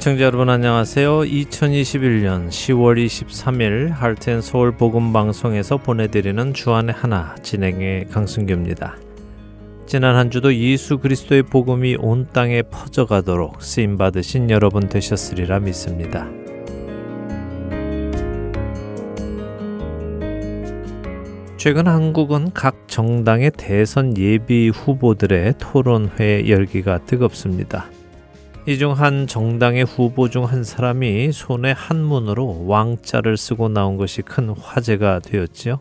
애청자 여러분 안녕하세요. 2021년 10월 23일 할텐 서울 복음 방송에서 보내드리는 주안의 하나 진행의 강승규입니다. 지난 한 주도 예수 그리스도의 복음이 온 땅에 퍼져가도록 쓰임 받으신 여러분 되셨으리라 믿습니다. 최근 한국은 각 정당의 대선 예비 후보들의 토론회 열기가 뜨겁습니다. 이 중 한 정당의 후보 중 한 사람이 손에 한문으로 왕자를 쓰고 나온 것이 큰 화제가 되었지요.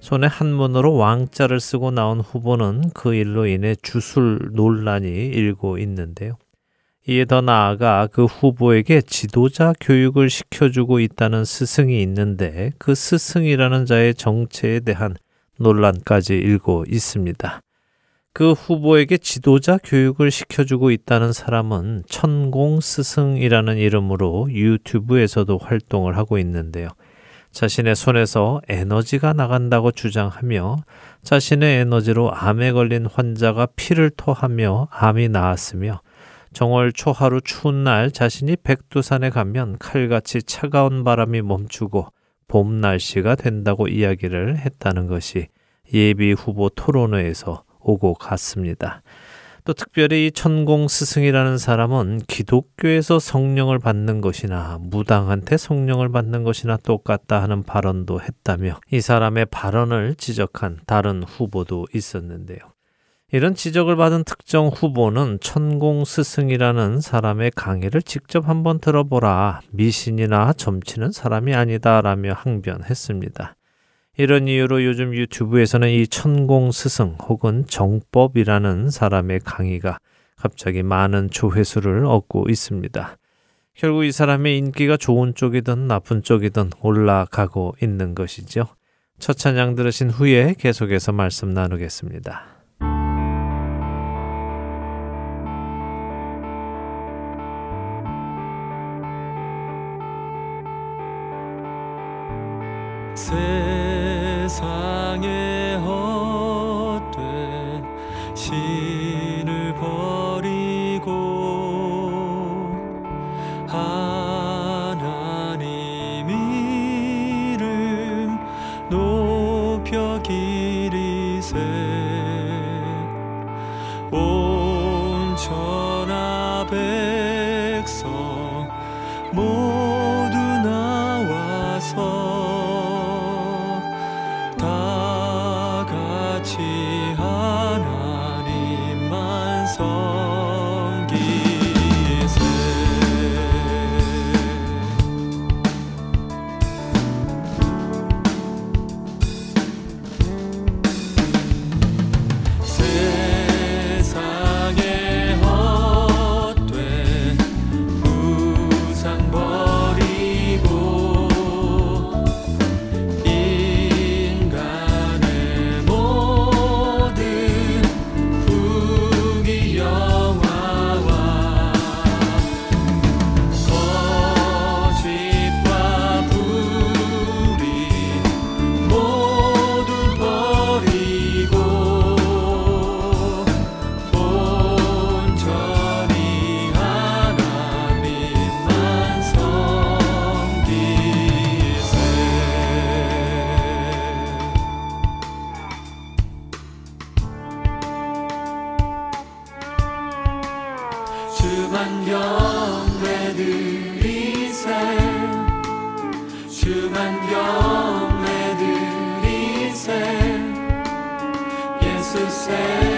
손에 한문으로 왕자를 쓰고 나온 후보는 그 일로 인해 주술 논란이 일고 있는데요. 이에 더 나아가 그 후보에게 지도자 교육을 시켜주고 있다는 스승이 있는데 그 스승이라는 자의 정체에 대한 논란까지 일고 있습니다. 그 후보에게 지도자 교육을 시켜주고 있다는 사람은 천공 스승이라는 이름으로 유튜브에서도 활동을 하고 있는데요. 자신의 손에서 에너지가 나간다고 주장하며 자신의 에너지로 암에 걸린 환자가 피를 토하며 암이 나았으며 정월 초하루 추운 날 자신이 백두산에 가면 칼같이 차가운 바람이 멈추고 봄 날씨가 된다고 이야기를 했다는 것이 예비 후보 토론회에서 오고 갔습니다. 또 특별히 이 천공 스승이라는 사람은 기독교에서 성령을 받는 것이나 무당한테 성령을 받는 것이나 똑같다 하는 발언도 했다며 이 사람의 발언을 지적한 다른 후보도 있었는데요. 이런 지적을 받은 특정 후보는 천공 스승이라는 사람의 강의를 직접 한번 들어보라. 미신이나 점치는 사람이 아니다라며 항변했습니다. 이런 이유로 요즘 유튜브에서는 이 천공 스승 혹은 정법이라는 사람의 강의가 갑자기 많은 조회수를 얻고 있습니다. 결국 이 사람의 인기가 좋은 쪽이든 나쁜 쪽이든 올라가고 있는 것이죠. 첫 찬양 들으신 후에 계속해서 말씀 나누겠습니다. 주만 경배 드리세 주만 경배 드리세 예수 세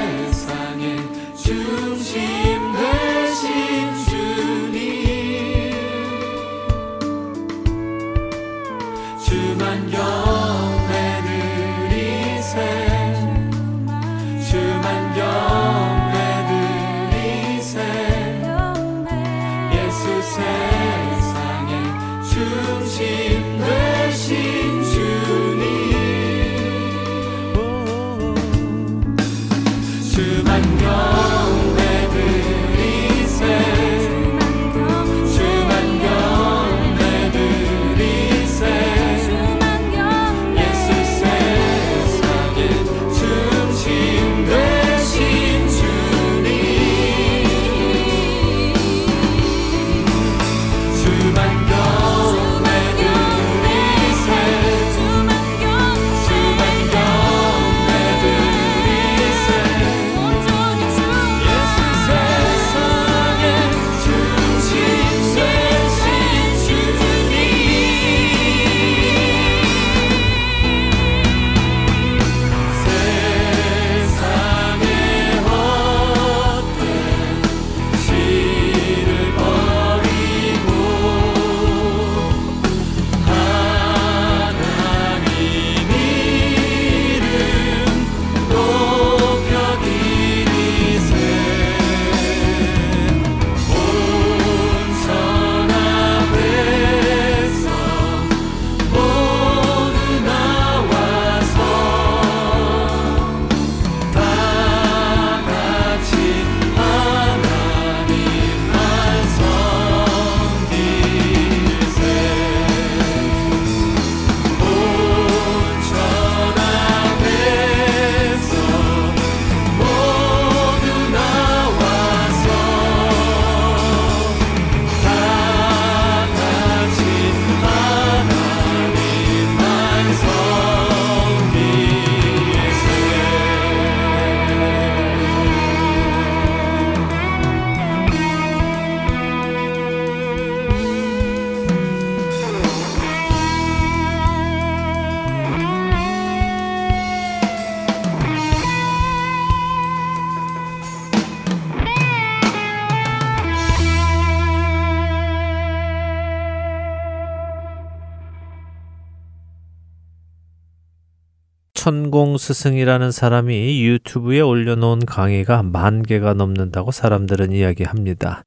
천공 스승이라는 사람이 유튜브에 올려놓은 강의가 만 개가 넘는다고 사람들은 이야기합니다.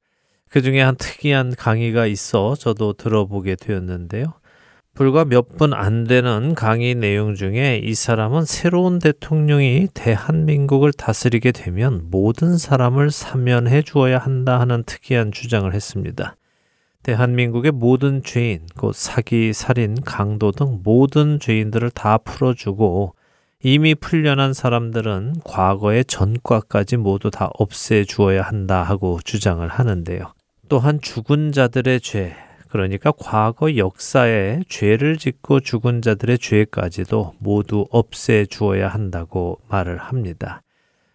그 중에 한 특이한 강의가 있어 저도 들어보게 되었는데요. 불과 몇 분 안 되는 강의 내용 중에 이 사람은 새로운 대통령이 대한민국을 다스리게 되면 모든 사람을 사면해 주어야 한다 하는 특이한 주장을 했습니다. 대한민국의 모든 죄인, 곧 사기, 살인, 강도 등 모든 죄인들을 다 풀어주고 이미 풀려난 사람들은 과거의 전과까지 모두 다 없애 주어야 한다 하고 주장을 하는데요. 또한 죽은 자들의 죄, 그러니까 과거 역사에 죄를 짓고 죽은 자들의 죄까지도 모두 없애 주어야 한다고 말을 합니다.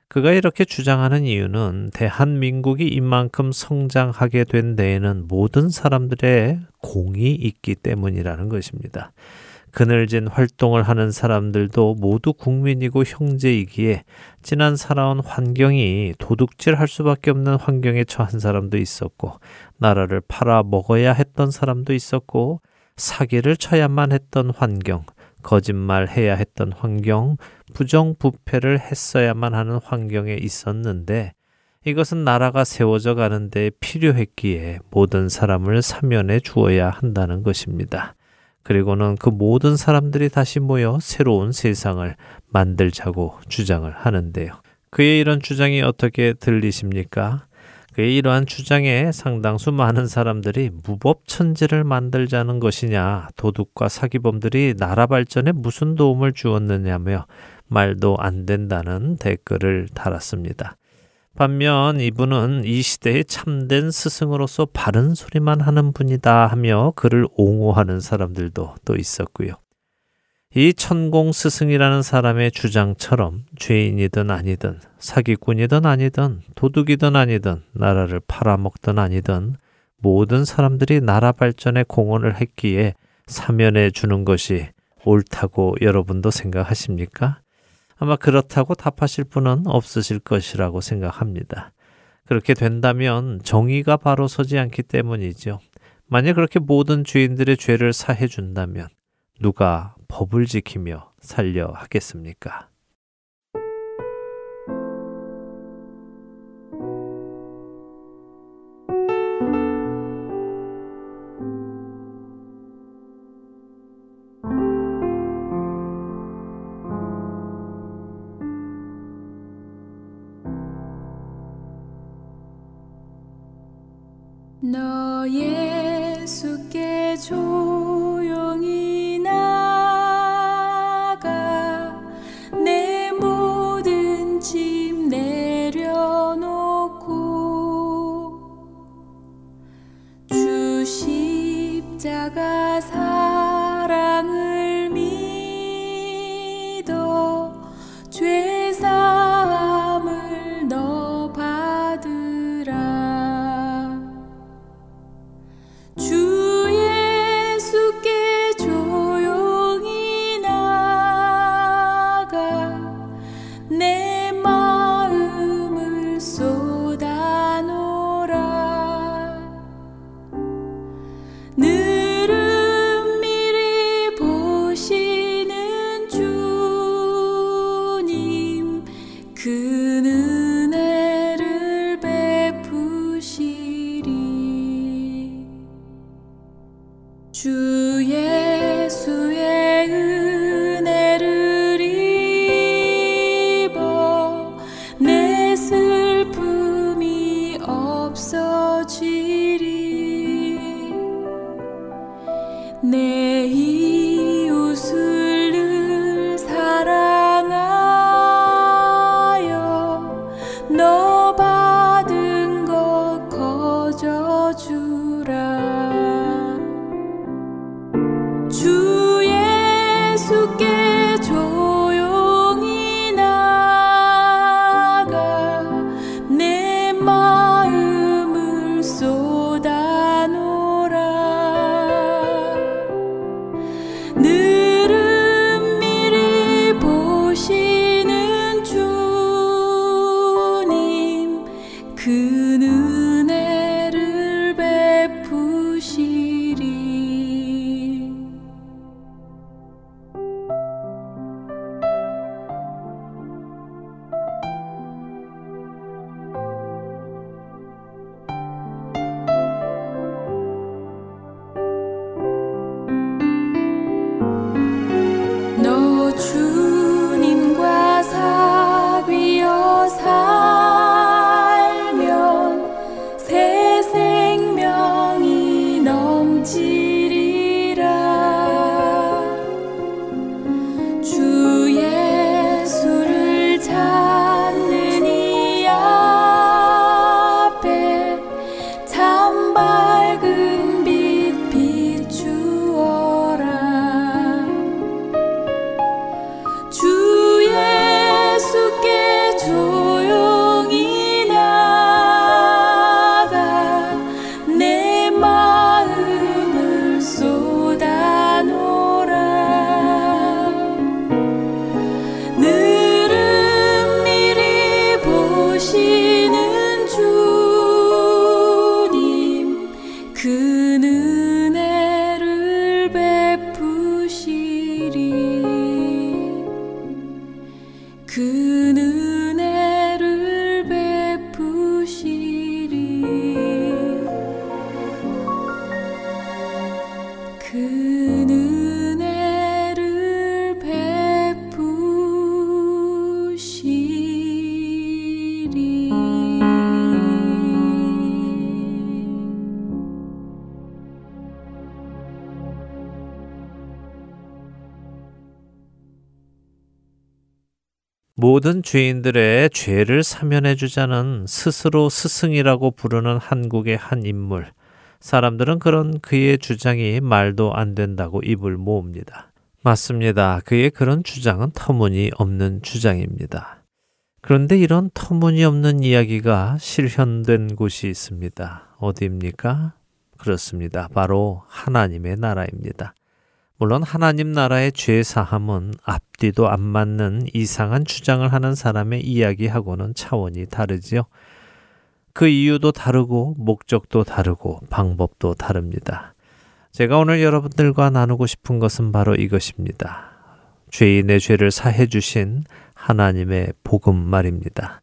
그가 이렇게 주장하는 이유는 대한민국이 이만큼 성장하게 된 데에는 모든 사람들의 공이 있기 때문이라는 것입니다. 그늘진 활동을 하는 사람들도 모두 국민이고 형제이기에 지난 살아온 환경이 도둑질 할 수밖에 없는 환경에 처한 사람도 있었고, 나라를 팔아 먹어야 했던 사람도 있었고, 사기를 쳐야만 했던 환경, 거짓말 해야 했던 환경, 부정부패를 했어야만 하는 환경에 있었는데, 이것은 나라가 세워져 가는데 필요했기에 모든 사람을 사면해 주어야 한다는 것입니다. 그리고는 그 모든 사람들이 다시 모여 새로운 세상을 만들자고 주장을 하는데요. 그의 이런 주장이 어떻게 들리십니까? 그의 이러한 주장에 상당수 많은 사람들이 무법천지를 만들자는 것이냐, 도둑과 사기범들이 나라 발전에 무슨 도움을 주었느냐며 말도 안 된다는 댓글을 달았습니다. 반면 이분은 이 시대의 참된 스승으로서 바른 소리만 하는 분이다 하며 그를 옹호하는 사람들도 또 있었고요. 이 천공 스승이라는 사람의 주장처럼 죄인이든 아니든 사기꾼이든 아니든 도둑이든 아니든 나라를 팔아먹든 아니든 모든 사람들이 나라 발전에 공헌을 했기에 사면해 주는 것이 옳다고 여러분도 생각하십니까? 아마 그렇다고 답하실 분은 없으실 것이라고 생각합니다. 그렇게 된다면 정의가 바로 서지 않기 때문이죠. 만약 그렇게 모든 죄인들의 죄를 사해 준다면 누가 법을 지키며 살려 하겠습니까? 모든 죄인들의 죄를 사면해 주자는 스스로 스승이라고 부르는 한국의 한 인물. 사람들은 그런 그의 주장이 말도 안 된다고 입을 모읍니다. 맞습니다. 그의 그런 주장은 터무니없는 주장입니다. 그런데 이런 터무니없는 이야기가 실현된 곳이 있습니다. 어디입니까? 그렇습니다. 바로 하나님의 나라입니다. 물론 하나님 나라의 죄 사함은 앞뒤도 안 맞는 이상한 주장을 하는 사람의 이야기하고는 차원이 다르지요. 그 이유도 다르고 목적도 다르고 방법도 다릅니다. 제가 오늘 여러분들과 나누고 싶은 것은 바로 이것입니다. 죄인의 죄를 사해 주신 하나님의 복음 말입니다.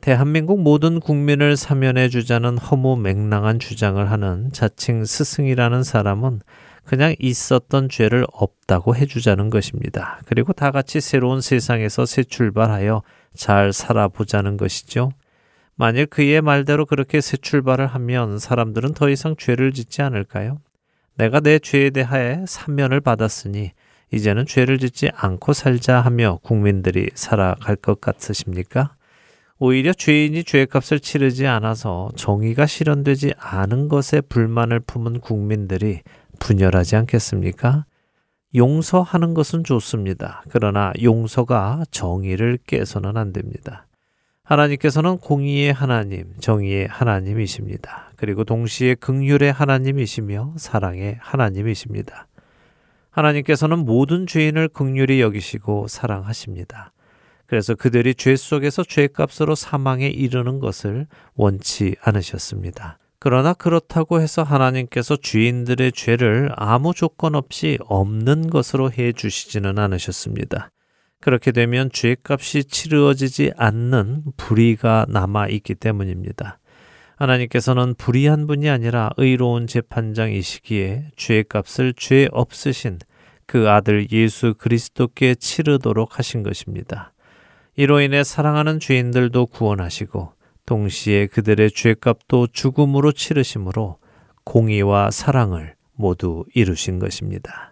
대한민국 모든 국민을 사면해 주자는 허무 맹랑한 주장을 하는 자칭 스승이라는 사람은 그냥 있었던 죄를 없다고 해주자는 것입니다. 그리고 다 같이 새로운 세상에서 새 출발하여 잘 살아보자는 것이죠. 만일 그의 말대로 그렇게 새 출발을 하면 사람들은 더 이상 죄를 짓지 않을까요? 내가 내 죄에 대하여 사면을 받았으니 이제는 죄를 짓지 않고 살자 하며 국민들이 살아갈 것 같으십니까? 오히려 죄인이 죄값을 치르지 않아서 정의가 실현되지 않은 것에 불만을 품은 국민들이 분열하지 않겠습니까? 용서하는 것은 좋습니다. 그러나 용서가 정의를 깨서는 안 됩니다. 하나님께서는 공의의 하나님, 정의의 하나님이십니다. 그리고 동시에 극률의 하나님이시며 사랑의 하나님이십니다. 하나님께서는 모든 죄인을 극률히 여기시고 사랑하십니다. 그래서 그들이 죄 속에서 죄값으로 사망에 이르는 것을 원치 않으셨습니다. 그러나 그렇다고 해서 하나님께서 주인들의 죄를 아무 조건 없이 없는 것으로 해 주시지는 않으셨습니다. 그렇게 되면 죄값이 치루어지지 않는 불의가 남아 있기 때문입니다. 하나님께서는 불의한 분이 아니라 의로운 재판장이시기에 죄값을 죄 없으신 그 아들 예수 그리스도께 치르도록 하신 것입니다. 이로 인해 사랑하는 죄인들도 구원하시고 동시에 그들의 죄값도 죽음으로 치르심으로 공의와 사랑을 모두 이루신 것입니다.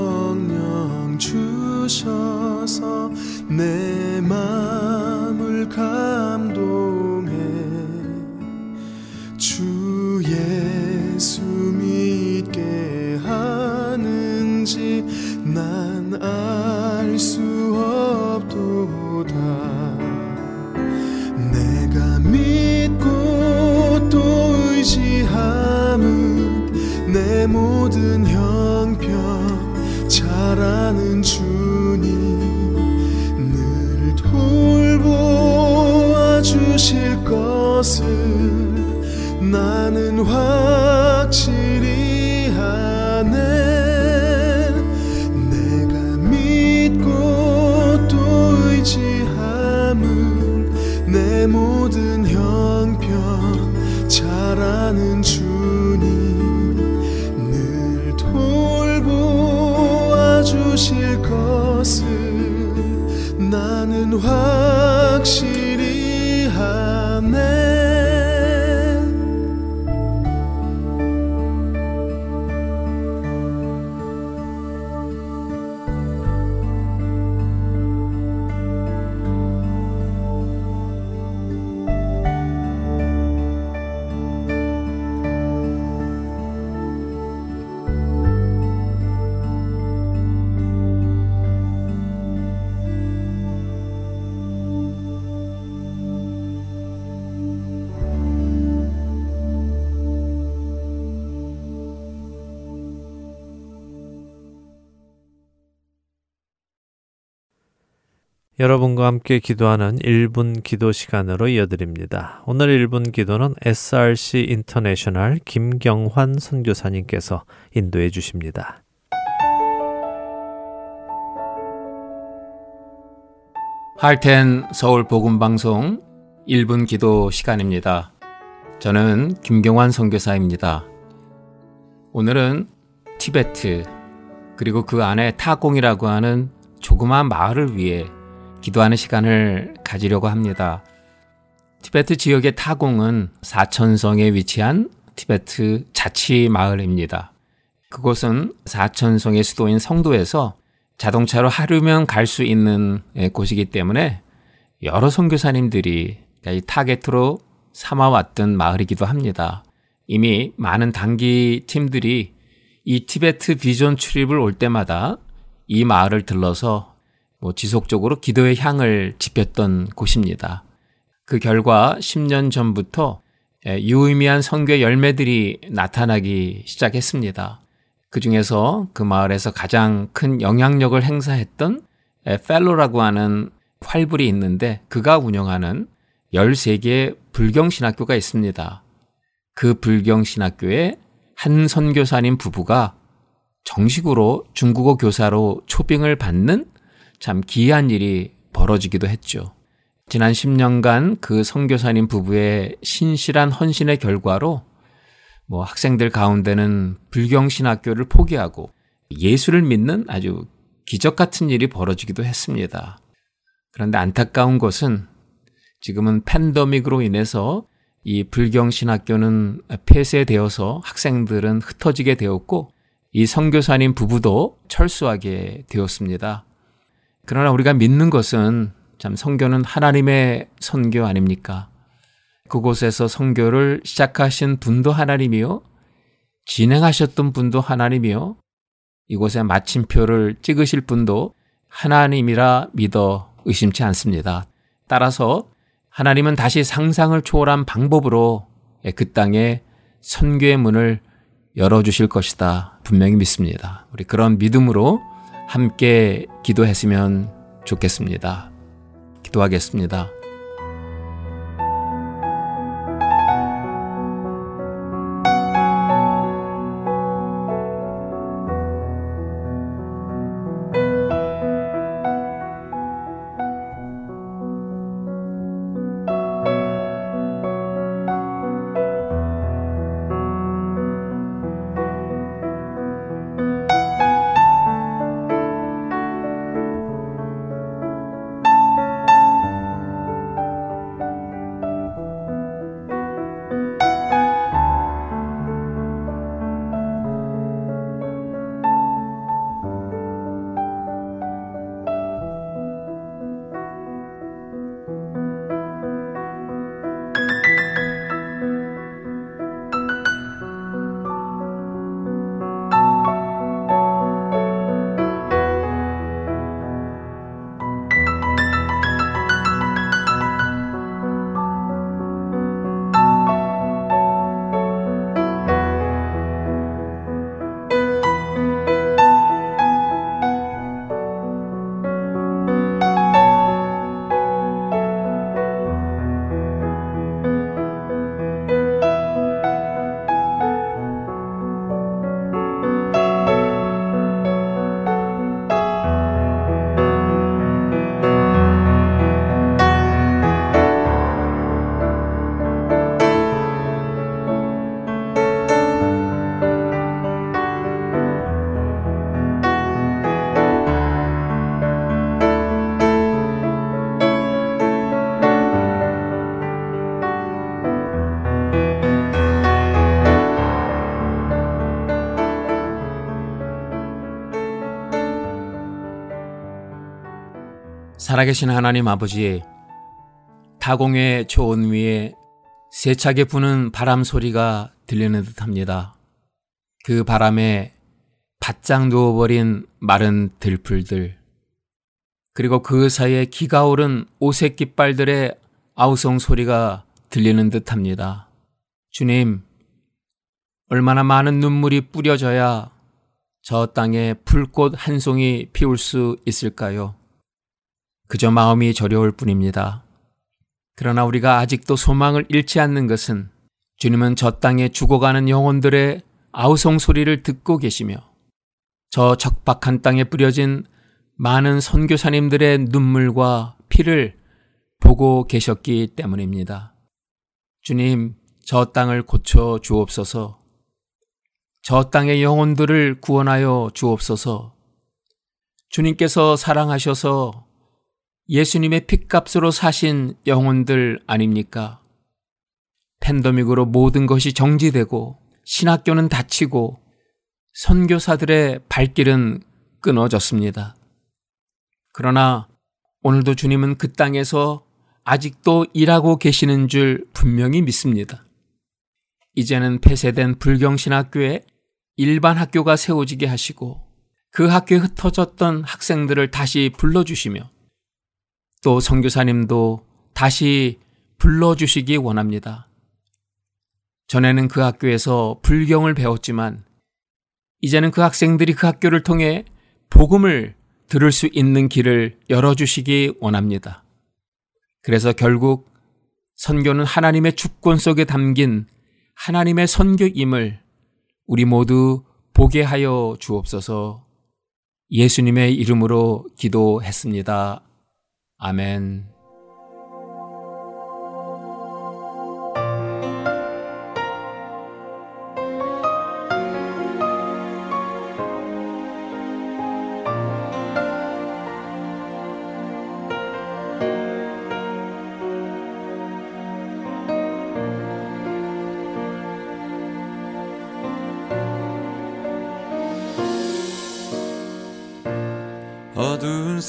성령 주셔서 내 마음을 감동해. 주 예수 믿게 하는지 난 알 수 없도다. 내가 믿고 또 의지함은 내 모든 형편 잘 아는 주님 늘 돌보아 주실 것을 나는 확실 여러분과 함께 기도하는 1분 기도 시간으로 이어드립니다. 오늘 1분 기도는 SRC 인터내셔널 김경환 선교사님께서 인도해 주십니다. 할텐 서울 복음 방송 1분 기도 시간입니다. 저는 김경환 선교사입니다. 오늘은 티베트 그리고 그 안에 타공이라고 하는 조그마한 마을을 위해 기도하는 시간을 가지려고 합니다. 티베트 지역의 타공은 사천성에 위치한 티베트 자치 마을입니다. 그곳은 사천성의 수도인 성도에서 자동차로 하루면 갈 수 있는 곳이기 때문에 여러 선교사님들이 이 타겟으로 삼아왔던 마을이기도 합니다. 이미 많은 단기 팀들이 이 티베트 비전 출입을 올 때마다 이 마을을 들러서 뭐 지속적으로 기도의 향을 지폈던 곳입니다. 그 결과 10년 전부터 유의미한 선교 열매들이 나타나기 시작했습니다. 그 중에서 그 마을에서 가장 큰 영향력을 행사했던 펠로라고 하는 활불이 있는데 그가 운영하는 13개의 불경신학교가 있습니다. 그 불경신학교에 한 선교사님 부부가 정식으로 중국어 교사로 초빙을 받는 참 기이한 일이 벌어지기도 했죠. 지난 10년간 그 선교사님 부부의 신실한 헌신의 결과로 뭐 학생들 가운데는 불경신학교를 포기하고 예수를 믿는 아주 기적 같은 일이 벌어지기도 했습니다. 그런데 안타까운 것은 지금은 팬더믹으로 인해서 이 불경신학교는 폐쇄되어서 학생들은 흩어지게 되었고 이 선교사님 부부도 철수하게 되었습니다. 그러나 우리가 믿는 것은 참 선교는 하나님의 선교 아닙니까? 그곳에서 선교를 시작하신 분도 하나님이요. 진행하셨던 분도 하나님이요. 이곳에 마침표를 찍으실 분도 하나님이라 믿어 의심치 않습니다. 따라서 하나님은 다시 상상을 초월한 방법으로 그 땅에 선교의 문을 열어주실 것이다. 분명히 믿습니다. 우리 그런 믿음으로 함께 기도했으면 좋겠습니다. 기도하겠습니다. 살아계신 하나님 아버지, 타공의 초원 위에 세차게 부는 바람 소리가 들리는 듯 합니다. 그 바람에 바짝 누워버린 마른 들풀들, 그리고 그 사이에 기가 오른 오색 깃발들의 아우성 소리가 들리는 듯 합니다. 주님, 얼마나 많은 눈물이 뿌려져야 저 땅에 풀꽃 한 송이 피울 수 있을까요? 그저 마음이 저려올 뿐입니다. 그러나 우리가 아직도 소망을 잃지 않는 것은 주님은 저 땅에 죽어가는 영혼들의 아우성 소리를 듣고 계시며 저 적박한 땅에 뿌려진 많은 선교사님들의 눈물과 피를 보고 계셨기 때문입니다. 주님, 저 땅을 고쳐 주옵소서. 저 땅의 영혼들을 구원하여 주옵소서. 주님께서 사랑하셔서 예수님의 핏값으로 사신 영혼들 아닙니까? 팬데믹으로 모든 것이 정지되고 신학교는 닫히고 선교사들의 발길은 끊어졌습니다. 그러나 오늘도 주님은 그 땅에서 아직도 일하고 계시는 줄 분명히 믿습니다. 이제는 폐쇄된 불경신학교에 일반 학교가 세워지게 하시고 그 학교에 흩어졌던 학생들을 다시 불러주시며 또 선교사님도 다시 불러주시기 원합니다. 전에는 그 학교에서 불경을 배웠지만 이제는 그 학생들이 그 학교를 통해 복음을 들을 수 있는 길을 열어주시기 원합니다. 그래서 결국 선교는 하나님의 주권 속에 담긴 하나님의 선교임을 우리 모두 보게 하여 주옵소서 예수님의 이름으로 기도했습니다. 아멘.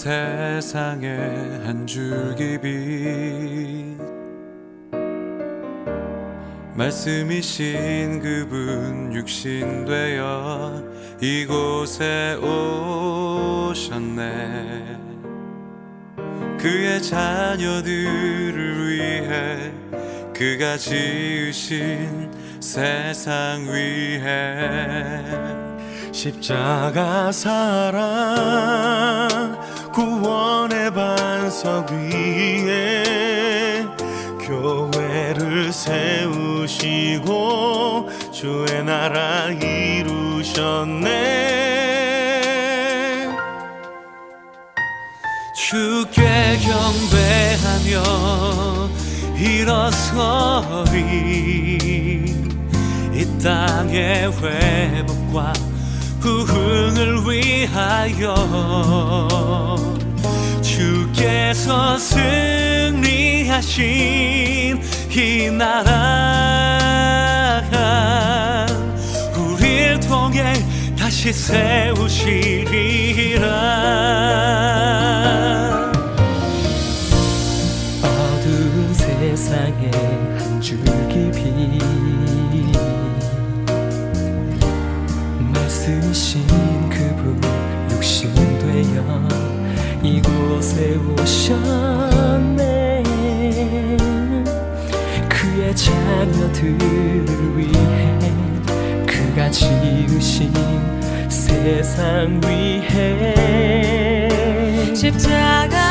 세상에 한 줄기 빛. 말씀이신 그분 육신 되어 이곳에 오셨네. 그의 자녀들을 위해 그가 지으신 세상 위에 십자가 사랑 구원의 반석 위에 교회를 세우시고 주의 나라 이루셨네. 주께 경배하며 일어서리 이 땅의 회복과 부흥을 위하여 주께서 승리하신 이 나라 우리를 통해 다시 세우시리라. 어두운 세상에 한 줄 신 그분 육신 되어 이곳에 오셨네. 그의 자녀들을 위해 그가 지으신 세상 위해 십자가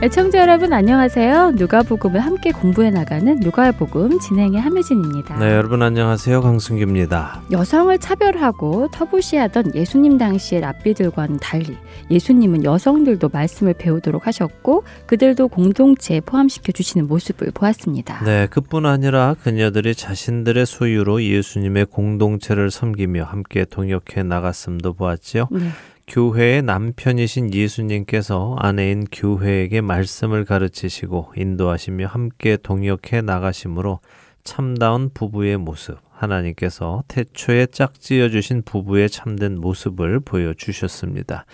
애청자 여러분 안녕하세요. 누가복음을 함께 공부해 나가는 누가복음 진행의 함유진입니다. 네, 여러분 안녕하세요. 강승규입니다. 여성을 차별하고 터부시하던 예수님 당시의 랍비들과는 달리 예수님은 여성들도 말씀을 배우도록 하셨고 그들도 공동체에 포함시켜 주시는 모습을 보았습니다. 네, 그뿐 아니라 그녀들이 자신들의 소유로 예수님의 공동체를 섬기며 함께 동역해 나갔음도 보았지요. 네. 교회의 남편이신 예수님께서 아내인 교회에게 말씀을 가르치시고 인도하시며 함께 동역해 나가심으로 참다운 부부의 모습, 하나님께서 태초에 짝지어 주신 부부의 참된 모습을 보여주셨습니다.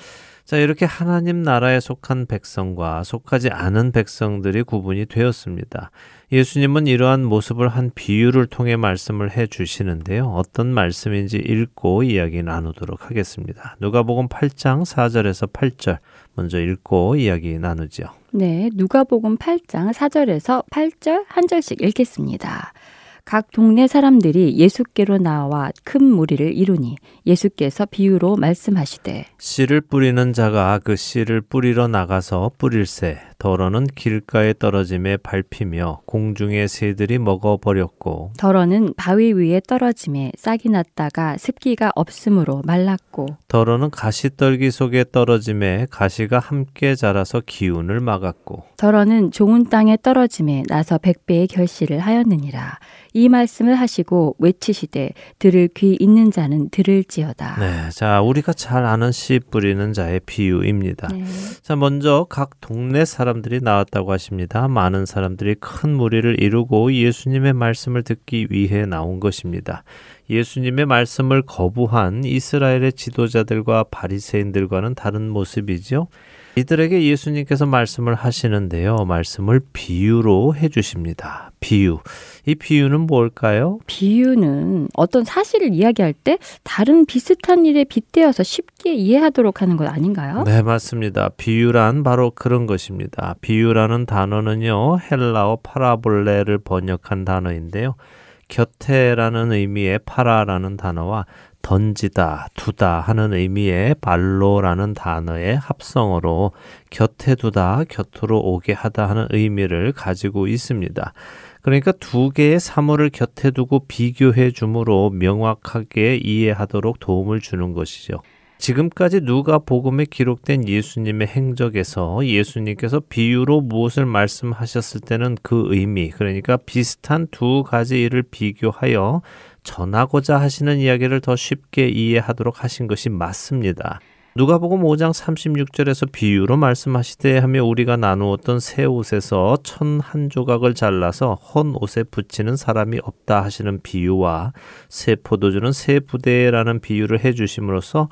자, 이렇게 하나님 나라에 속한 백성과 속하지 않은 백성들이 구분이 되었습니다. 예수님은 이러한 모습을 한 비유를 통해 말씀을 해 주시는데요. 어떤 말씀인지 읽고 이야기 나누도록 하겠습니다. 누가복음 8장 4절에서 8절 먼저 읽고 이야기 나누죠. 네, 누가복음 8장 4절에서 8절 한 절씩 읽겠습니다. 각 동네 사람들이 예수께로 나와 큰 무리를 이루니 예수께서 비유로 말씀하시되 씨를 뿌리는 자가 그 씨를 뿌리러 나가서 뿌릴새 더러는 길가에 떨어짐에 밟히며 공중의 새들이 먹어버렸고 더러는 바위 위에 떨어짐에 싹이 났다가 습기가 없으므로 말랐고 더러는 가시떨기 속에 떨어짐에 가시가 함께 자라서 기운을 막았고 더러는 좋은 땅에 떨어짐에 나서 백배의 결실을 하였느니라 이 말씀을 하시고 외치시되 들을 귀 있는 자는 들을지어다. 네, 자 우리가 잘 아는 씨 뿌리는 자의 비유입니다. 네. 자 먼저 각 동네 사람 들이 나왔다고 하십니다. 많은 사람들이 큰 무리를 이루고 예수님의 말씀을 듣기 위해 나온 것입니다. 예수님의 말씀을 거부한 이스라엘의 지도자들과 바리새인들과는 다른 모습이죠. 이들에게 예수님께서 말씀을 하시는데요. 말씀을 비유로 해 주십니다. 비유. 이 비유는 뭘까요? 비유는 어떤 사실을 이야기할 때 다른 비슷한 일에 빗대어서 쉽게 이해하도록 하는 것 아닌가요? 네, 맞습니다. 비유란 바로 그런 것입니다. 비유라는 단어는요, 헬라어 파라볼레를 번역한 단어인데요. 곁에라는 의미의 파라라는 단어와 던지다, 두다 하는 의미의 발로라는 단어의 합성어로 곁에 두다, 곁으로 오게 하다 하는 의미를 가지고 있습니다. 그러니까 두 개의 사물을 곁에 두고 비교해 주므로 명확하게 이해하도록 도움을 주는 것이죠. 지금까지 누가 복음에 기록된 예수님의 행적에서 예수님께서 비유로 무엇을 말씀하셨을 때는 그 의미, 그러니까 비슷한 두 가지 일을 비교하여 전하고자 하시는 이야기를 더 쉽게 이해하도록 하신 것이 맞습니다. 누가복음 5장 36절에서 비유로 말씀하시되 하며 우리가 나누었던 새 옷에서 천 한 조각을 잘라서 헌 옷에 붙이는 사람이 없다 하시는 비유와 새 포도주는 새 부대라는 비유를 해 주심으로써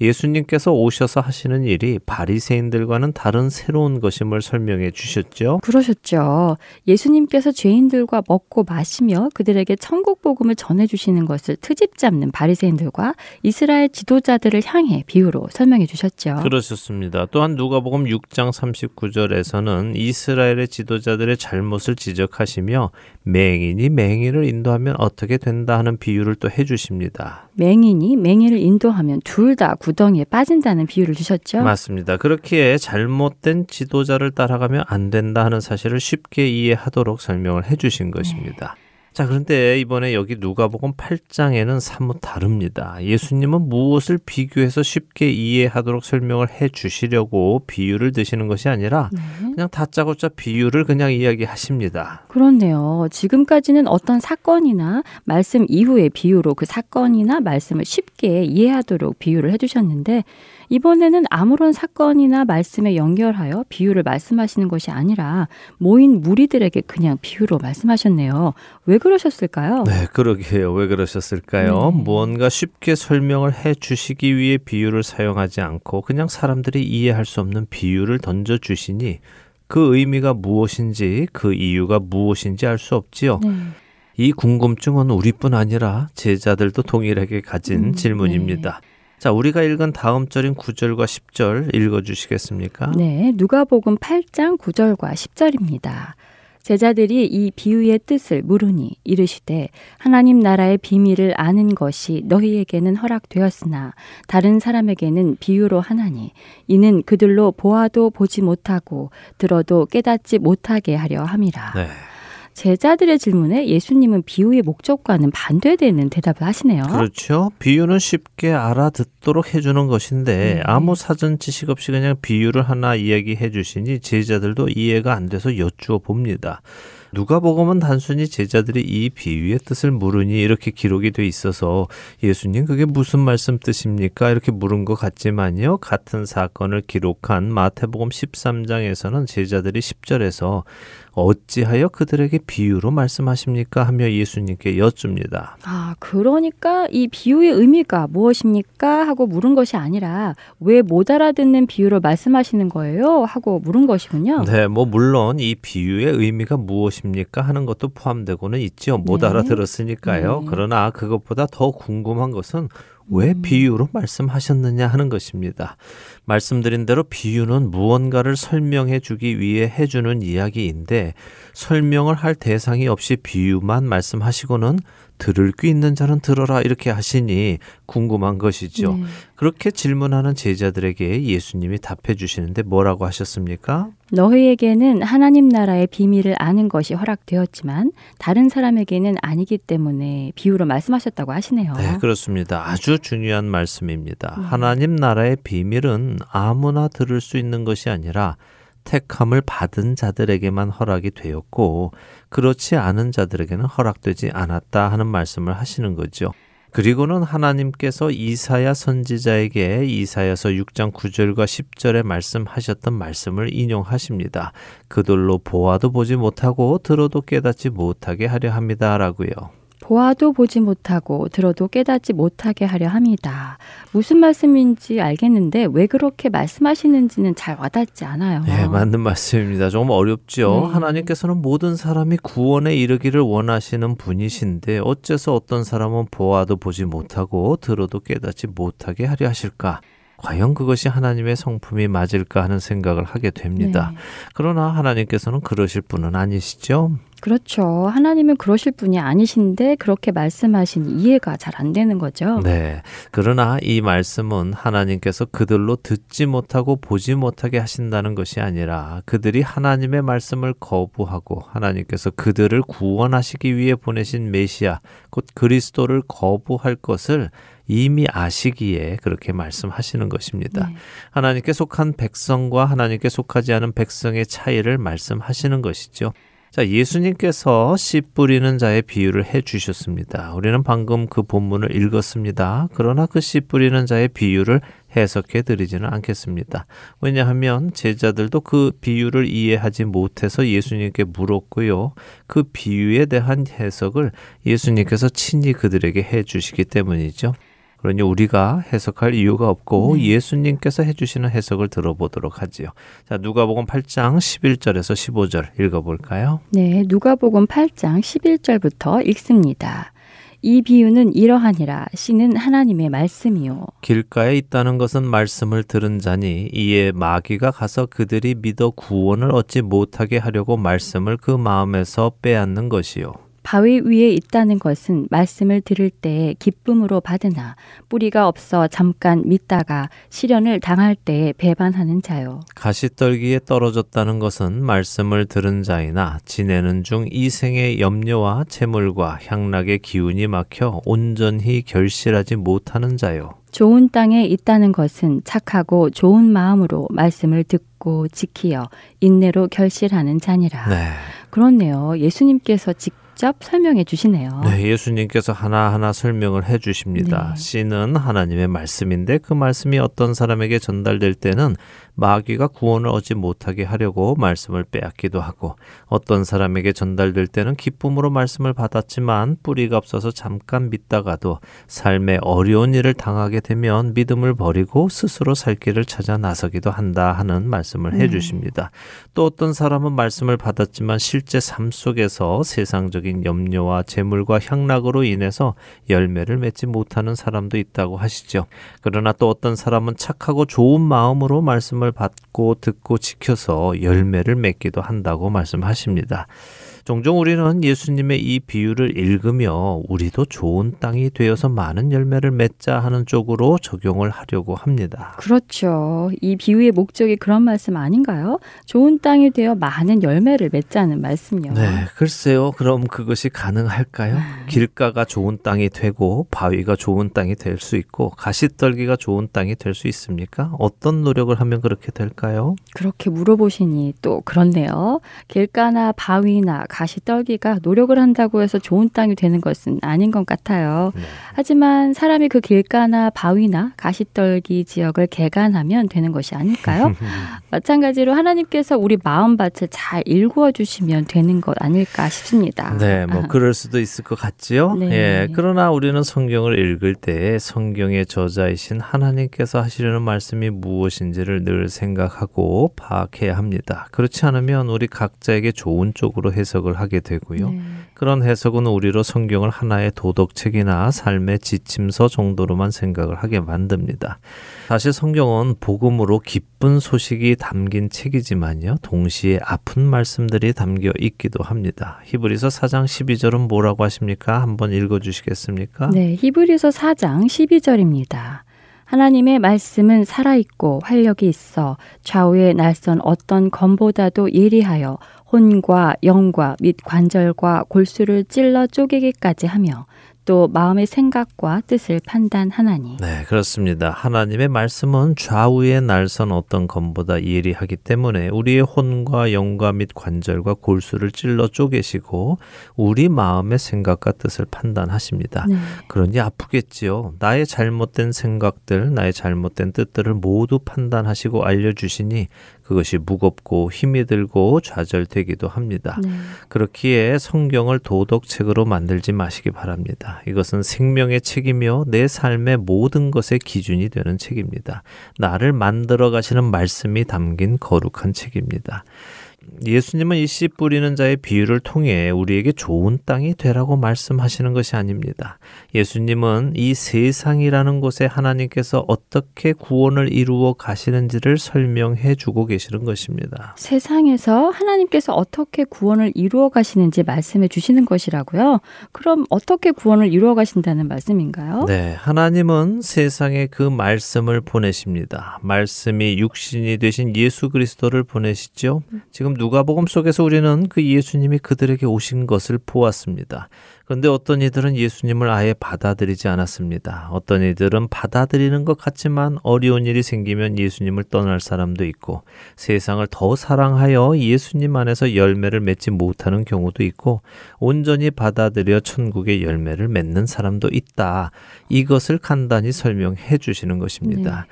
예수님께서 오셔서 하시는 일이 바리새인들과는 다른 새로운 것임을 설명해 주셨죠. 그러셨죠. 예수님께서 죄인들과 먹고 마시며 그들에게 천국 복음을 전해 주시는 것을 트집 잡는 바리새인들과 이스라엘 지도자들을 향해 비유로 설명해 주셨죠. 그러셨습니다. 또한 누가복음 6장 39절에서는 이스라엘의 지도자들의 잘못을 지적하시며 맹인이 맹인을 인도하면 어떻게 된다 하는 비유를 또 해 주십니다. 맹인이 맹인을 인도하면 둘 다 구덩이에 빠진다는 비유를 주셨죠. 맞습니다. 그렇기에 잘못된 지도자를 따라가면 안 된다 하는 사실을 쉽게 이해하도록 설명을 해 주신 것입니다. 자, 그런데 이번에 여기 누가복음 8장에는 사뭇 다릅니다. 예수님은 무엇을 비교해서 쉽게 이해하도록 설명을 해 주시려고 비유를 드시는 것이 아니라 네. 그냥 다짜고짜 비유를 그냥 이야기하십니다. 그렇네요. 지금까지는 어떤 사건이나 말씀 이후의 비유로 그 사건이나 말씀을 쉽게 이해하도록 비유를 해 주셨는데 이번에는 아무런 사건이나 말씀에 연결하여 비유를 말씀하시는 것이 아니라 모인 무리들에게 그냥 비유로 말씀하셨네요. 왜 그러셨을까요? 네, 그러게요. 왜 그러셨을까요? 네. 무언가 쉽게 설명을 해 주시기 위해 비유를 사용하지 않고 그냥 사람들이 이해할 수 없는 비유를 던져 주시니 그 의미가 무엇인지 그 이유가 무엇인지 알 수 없지요. 네. 이 궁금증은 우리뿐 아니라 제자들도 동일하게 가진 음, 질문입니다. 자, 우리가 읽은 다음 절인 9절과 10절 읽어 주시겠습니까? 네, 누가복음 8장 9절과 10절입니다. 제자들이 이 비유의 뜻을 물으니 이르시되 하나님 나라의 비밀을 아는 것이 너희에게는 허락되었으나 다른 사람에게는 비유로 하나니 이는 그들로 보아도 보지 못하고 들어도 깨닫지 못하게 하려 함이라. 네. 제자들의 질문에 예수님은 비유의 목적과는 반대되는 대답을 하시네요. 그렇죠. 비유는 쉽게 알아듣도록 해주는 것인데 네. 아무 사전 지식 없이 그냥 비유를 하나 이야기해 주시니 제자들도 이해가 안 돼서 여쭈어 봅니다. 누가복음은 단순히 제자들이 이 비유의 뜻을 물으니 이렇게 기록이 돼 있어서 예수님 그게 무슨 말씀 뜻입니까? 이렇게 물은 것 같지만요. 같은 사건을 기록한 마태복음 13장에서는 제자들이 10절에서 어찌하여 그들에게 비유로 말씀하십니까? 하며 예수님께 여쭙니다. 아, 그러니까 이 비유의 의미가 무엇입니까? 하고 물은 것이 아니라 왜 못 알아듣는 비유로 말씀하시는 거예요? 하고 물은 것이군요. 네, 뭐 물론 이 비유의 의미가 무엇입니까 하는 것도 포함되고는 있죠. 못 네. 알아들었으니까요. 네. 그러나 그것보다 더 궁금한 것은 왜 음. 비유로 말씀하셨느냐 하는 것입니다. 말씀드린 대로 비유는 무언가를 설명해 주기 위해 해주는 이야기인데 설명을 할 대상이 없이 비유만 말씀하시고는 들을 귀 있는 자는 들어라 이렇게 하시니 궁금한 것이죠. 네. 그렇게 질문하는 제자들에게 예수님이 답해 주시는데 뭐라고 하셨습니까? 너희에게는 하나님 나라의 비밀을 아는 것이 허락되었지만 다른 사람에게는 아니기 때문에 비유로 말씀하셨다고 하시네요. 네, 그렇습니다. 아주 중요한 말씀입니다. 음. 하나님 나라의 비밀은 아무나 들을 수 있는 것이 아니라 택함을 받은 자들에게만 허락이 되었고 그렇지 않은 자들에게는 허락되지 않았다 하는 말씀을 하시는 거죠. 그리고는 하나님께서 이사야 선지자에게 이사야서 6장 9절과 10절에 말씀하셨던 말씀을 인용하십니다. 그들로 보아도 보지 못하고 들어도 깨닫지 못하게 하려 합니다라고요. 보아도 보지 못하고 들어도 깨닫지 못하게 하려 합니다. 무슨 말씀인지 알겠는데 왜 그렇게 말씀하시는지는 잘 와닿지 않아요. 네, 맞는 말씀입니다. 조금 어렵죠. 네. 하나님께서는 모든 사람이 구원에 이르기를 원하시는 분이신데 어째서 어떤 사람은 보아도 보지 못하고 들어도 깨닫지 못하게 하려 하실까? 과연 그것이 하나님의 성품이 맞을까 하는 생각을 하게 됩니다. 네. 그러나 하나님께서는 그러실 분은 아니시죠? 그렇죠. 하나님은 그러실 분이 아니신데 그렇게 말씀하신 이해가 잘 안 되는 거죠. 네. 그러나 이 말씀은 하나님께서 그들로 듣지 못하고 보지 못하게 하신다는 것이 아니라 그들이 하나님의 말씀을 거부하고 하나님께서 그들을 구원하시기 위해 보내신 메시아, 곧 그리스도를 거부할 것을 이미 아시기에 그렇게 말씀하시는 것입니다. 네. 하나님께 속한 백성과 하나님께 속하지 않은 백성의 차이를 말씀하시는 것이죠. 자, 예수님께서 씨 뿌리는 자의 비유를 해 주셨습니다. 우리는 방금 그 본문을 읽었습니다. 그러나 그 씨 뿌리는 자의 비유를 해석해 드리지는 않겠습니다. 왜냐하면 제자들도 그 비유를 이해하지 못해서 예수님께 물었고요. 그 비유에 대한 해석을 예수님께서 친히 그들에게 해 주시기 때문이죠. 그러니 우리가 해석할 이유가 없고 네. 예수님께서 해주시는 해석을 들어보도록 하지요. 자, 누가복음 8장 11절에서 15절 읽어볼까요? 네, 누가복음 8장 11절부터 읽습니다. 이 비유는 이러하니라 씨는 하나님의 말씀이요 길가에 있다는 것은 말씀을 들은 자니 이에 마귀가 가서 그들이 믿어 구원을 얻지 못하게 하려고 말씀을 그 마음에서 빼앗는 것이요. 바위 위에 있다는 것은 말씀을 들을 때에 기쁨으로 받으나 뿌리가 없어 잠깐 믿다가 시련을 당할 때에 배반하는 자요. 가시떨기에 떨어졌다는 것은 말씀을 들은 자이나 지내는 중 이생의 염려와 재물과 향락의 기운이 막혀 온전히 결실하지 못하는 자요. 좋은 땅에 있다는 것은 착하고 좋은 마음으로 말씀을 듣고 지키어 인내로 결실하는 자니라. 네. 그렇네요. 예수님께서 직접 설명해 주시네요. 네, 예수님께서 하나하나 설명을 해 주십니다. 네. 씨는 하나님의 말씀인데 그 말씀이 어떤 사람에게 전달될 때는 마귀가 구원을 얻지 못하게 하려고 말씀을 빼앗기도 하고 어떤 사람에게 전달될 때는 기쁨으로 말씀을 받았지만 뿌리가 없어서 잠깐 믿다가도 삶의 어려운 일을 당하게 되면 믿음을 버리고 스스로 살 길을 찾아 나서기도 한다 하는 말씀을 해 네. 주십니다. 또 어떤 사람은 말씀을 받았지만 실제 삶 속에서 세상적인 염려와 재물과 향락으로 인해서 열매를 맺지 못하는 사람도 있다고 하시죠. 그러나 또 어떤 사람은 착하고 좋은 마음으로 말씀을 받고 듣고 지켜서 열매를 맺기도 한다고 말씀하 십니다. 종종 우리는 예수님의 이 비유를 읽으며 우리도 좋은 땅이 되어서 많은 열매를 맺자 하는 쪽으로 적용을 하려고 합니다. 그렇죠. 이 비유의 목적이 그런 말씀 아닌가요? 좋은 땅이 되어 많은 열매를 맺자는 말씀이요. 네, 글쎄요. 그럼 그것이 가능할까요? 길가가 좋은 땅이 되고 바위가 좋은 땅이 될 수 있고 가시떨기가 좋은 땅이 될 수 있습니까? 어떤 노력을 하면 그렇게 될까요? 그렇게 물어보시니 또 그렇네요. 길가나 바위나 가시떨기가 노력을 한다고 해서 좋은 땅이 되는 것은 아닌 것 같아요. 네. 하지만 사람이 그 길가나 바위나 가시떨기 지역을 개간하면 되는 것이 아닐까요? 마찬가지로 하나님께서 우리 마음밭을 잘 일구어 주시면 되는 것 아닐까 싶습니다. 네, 뭐 그럴 수도 있을 것 같지요. 네. 예, 그러나 우리는 성경을 읽을 때 성경의 저자이신 하나님께서 하시려는 말씀이 무엇인지를 늘 생각하고 파악해야 합니다. 그렇지 않으면 우리 각자에게 좋은 쪽으로 해석을 하게 되고요. 네. 그런 해석은 우리로 성경을 하나의 도덕책이나 삶의 지침서 정도로만 생각을 하게 만듭니다. 사실 성경은 복음으로 기쁜 소식이 담긴 책이지만요. 동시에 아픈 말씀들이 담겨 있기도 합니다. 히브리서 4장 12절은 뭐라고 하십니까? 한번 읽어 주시겠습니까? 네, 히브리서 4장 12절입니다. 하나님의 말씀은 살아있고 활력이 있어 좌우의 날선 어떤 검보다도 예리하여 혼과 영과 및 관절과 골수를 찔러 쪼개기까지 하며 또 마음의 생각과 뜻을 판단하나니. 네, 그렇습니다. 하나님의 말씀은 좌우의 날선 어떤 검보다 예리하기 때문에 우리의 혼과 영과 및 관절과 골수를 찔러 쪼개시고 우리 마음의 생각과 뜻을 판단하십니다. 네. 그러니 아프겠지요. 나의 잘못된 생각들, 나의 잘못된 뜻들을 모두 판단하시고 알려주시니 그것이 무겁고 힘이 들고 좌절되기도 합니다. 네. 그렇기에 성경을 도덕책으로 만들지 마시기 바랍니다. 이것은 생명의 책이며 내 삶의 모든 것의 기준이 되는 책입니다. 나를 만들어 가시는 말씀이 담긴 거룩한 책입니다. 예수님은 이 씨 뿌리는 자의 비유를 통해 우리에게 좋은 땅이 되라고 말씀하시는 것이 아닙니다. 예수님은 이 세상이라는 곳에 하나님께서 어떻게 구원을 이루어 가시는지를 설명해 주고 계시는 것입니다. 세상에서 하나님께서 어떻게 구원을 이루어 가시는지 말씀해 주시는 것이라고요? 그럼 어떻게 구원을 이루어 가신다는 말씀인가요? 네, 하나님은 세상에 그 말씀을 보내십니다. 말씀이 육신이 되신 예수 그리스도를 보내시죠. 지금 누가복음 속에서 우리는 그 예수님이 그들에게 오신 것을 보았습니다. 그런데 어떤 이들은 예수님을 아예 받아들이지 않았습니다. 어떤 이들은 받아들이는 것 같지만 어려운 일이 생기면 예수님을 떠날 사람도 있고 세상을 더 사랑하여 예수님 안에서 열매를 맺지 못하는 경우도 있고 온전히 받아들여 천국의 열매를 맺는 사람도 있다. 이것을 간단히 설명해 주시는 것입니다.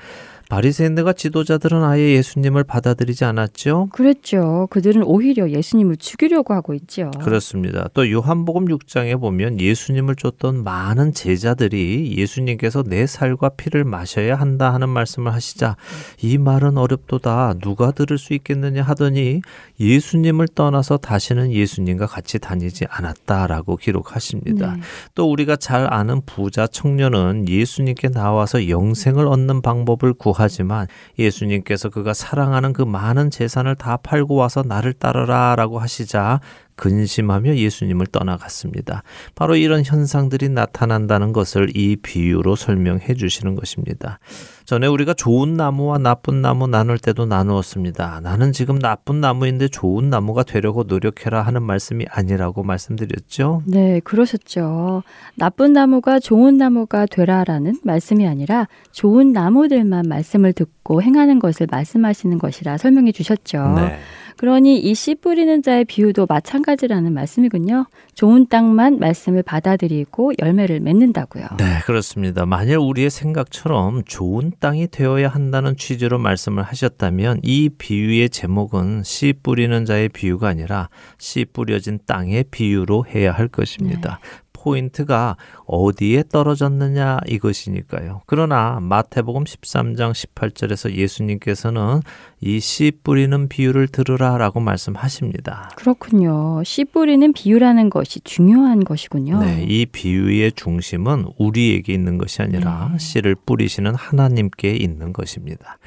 바리새인들과 지도자들은 아예 예수님을 받아들이지 않았죠. 그랬죠. 그들은 오히려 예수님을 죽이려고 하고 있죠. 그렇습니다. 또 요한복음 6장에 보면 예수님을 쫓던 많은 제자들이 예수님께서 내 살과 피를 마셔야 한다 하는 말씀을 하시자 이 말은 어렵도다 누가 들을 수 있겠느냐 하더니 예수님을 떠나서 다시는 예수님과 같이 다니지 않았다라고 기록하십니다. 네. 또 우리가 잘 아는 부자 청년은 예수님께 나와서 영생을 얻는 방법을 구하 지만 예수님께서 그가 사랑하는 그 많은 재산을 다 팔고 와서 나를 따르라 라고 하시자 근심하며 예수님을 떠나갔습니다. 바로 이런 현상들이 나타난다는 것을 이 비유로 설명해 주시는 것입니다. 전에 우리가 좋은 나무와 나쁜 나무 나눌 때도 나누었습니다. 나는 지금 나쁜 나무인데 좋은 나무가 되려고 노력해라 하는 말씀이 아니라고 말씀드렸죠. 네, 그러셨죠. 나쁜 나무가 좋은 나무가 되라라는 말씀이 아니라 좋은 나무들만 말씀을 듣고 행하는 것을 말씀하시는 것이라 설명해 주셨죠. 네. 그러니 이 씨 뿌리는 자의 비유도 마찬가지라는 말씀이군요. 좋은 땅만 말씀을 받아들이고 열매를 맺는다고요. 네, 그렇습니다. 만일 우리의 생각처럼 좋은 땅이 되어야 한다는 취지로 말씀을 하셨다면 이 비유의 제목은 씨 뿌리는 자의 비유가 아니라 씨 뿌려진 땅의 비유로 해야 할 것입니다. 포인트가 어디에 떨어졌느냐 이것이니까요. 그러나 마태복음 13장 18절에서 예수님께서는 이 씨 뿌리는 비유를 들으라라고 말씀하십니다. 그렇군요. 씨 뿌리는 비유라는 것이 중요한 것이군요. 네, 이 비유의 중심은 우리에게 있는 것이 아니라 네. 씨를 뿌리시는 하나님께 있는 것입니다.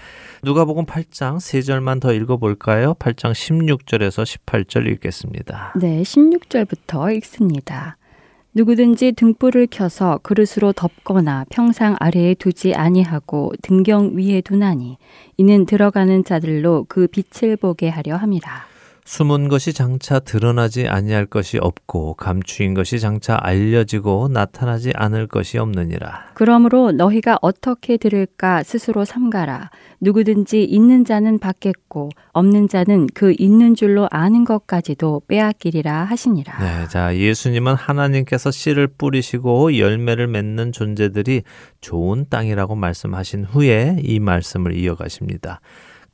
누가복음 8장 세 절만 더 읽어 볼까요? 8장 16절에서 18절 읽겠습니다. 네, 16절부터 읽습니다. 누구든지 등불을 켜서 그릇으로 덮거나 평상 아래에 두지 아니하고 등경 위에 두나니 이는 들어가는 자들로 그 빛을 보게 하려 함이라. 숨은 것이 장차 드러나지 아니할 것이 없고 감추인 것이 장차 알려지고 나타나지 않을 것이 없느니라. 그러므로 너희가 어떻게 들을까 스스로 삼가라. 누구든지 있는 자는 받겠고 없는 자는 그 있는 줄로 아는 것까지도 빼앗기리라 하시니라. 네, 자 예수님은 하나님께서 씨를 뿌리시고 열매를 맺는 존재들이 좋은 땅이라고 말씀하신 후에 이 말씀을 이어가십니다.